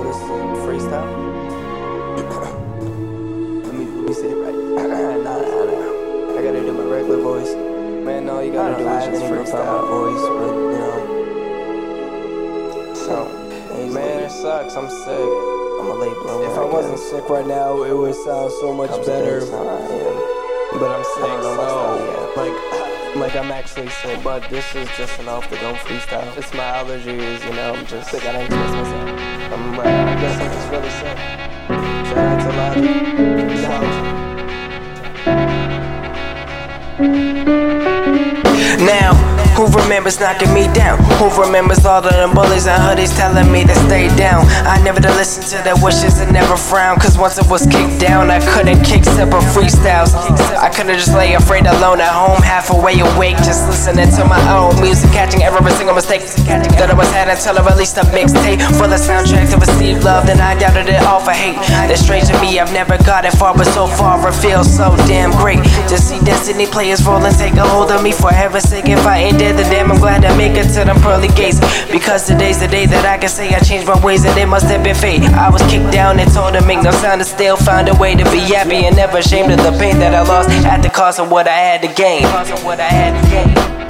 this freestyle. let me let me say it right. nah, nah, nah. I gotta do my regular voice. Man, all you gotta do is just freestyle my voice, but you know. So, man, it sucks. I'm sick. I'm a late bloomer. If I wasn't sick right now, it would sound so much Comes better. But I'm sick, so like. Like I'm actually sick, but this is just an off the dome freestyle. It's my allergies, you know. I'm just sick. I didn't trust myself. I'm, uh, I guess I'm just really sick. Now. Remembers knocking me down? Who remembers all of them bullies and hoodies telling me to stay down? I never to listen to their wishes and never frown. Cause once it was kicked down, I couldn't kick separate freestyles. I couldn't just lay afraid alone at home, half away awake, just listening to my own music, catching every single mistake I was had until I released a mixtape full of soundtracks to receive love. Then I doubted it all for hate. That's strange to me, I've never got it far, but so far it feels so damn great. To see destiny players roll and take a hold of me for heaven's sake. If I ain't dead, then damn, I'm glad I make it to them pearly gates. Because today's the day that I can say I changed my ways and it must have been fate. I was kicked down and told to make no sound and still find a way to be happy and never ashamed of the pain that I lost at the to. Cost of what I had to gain.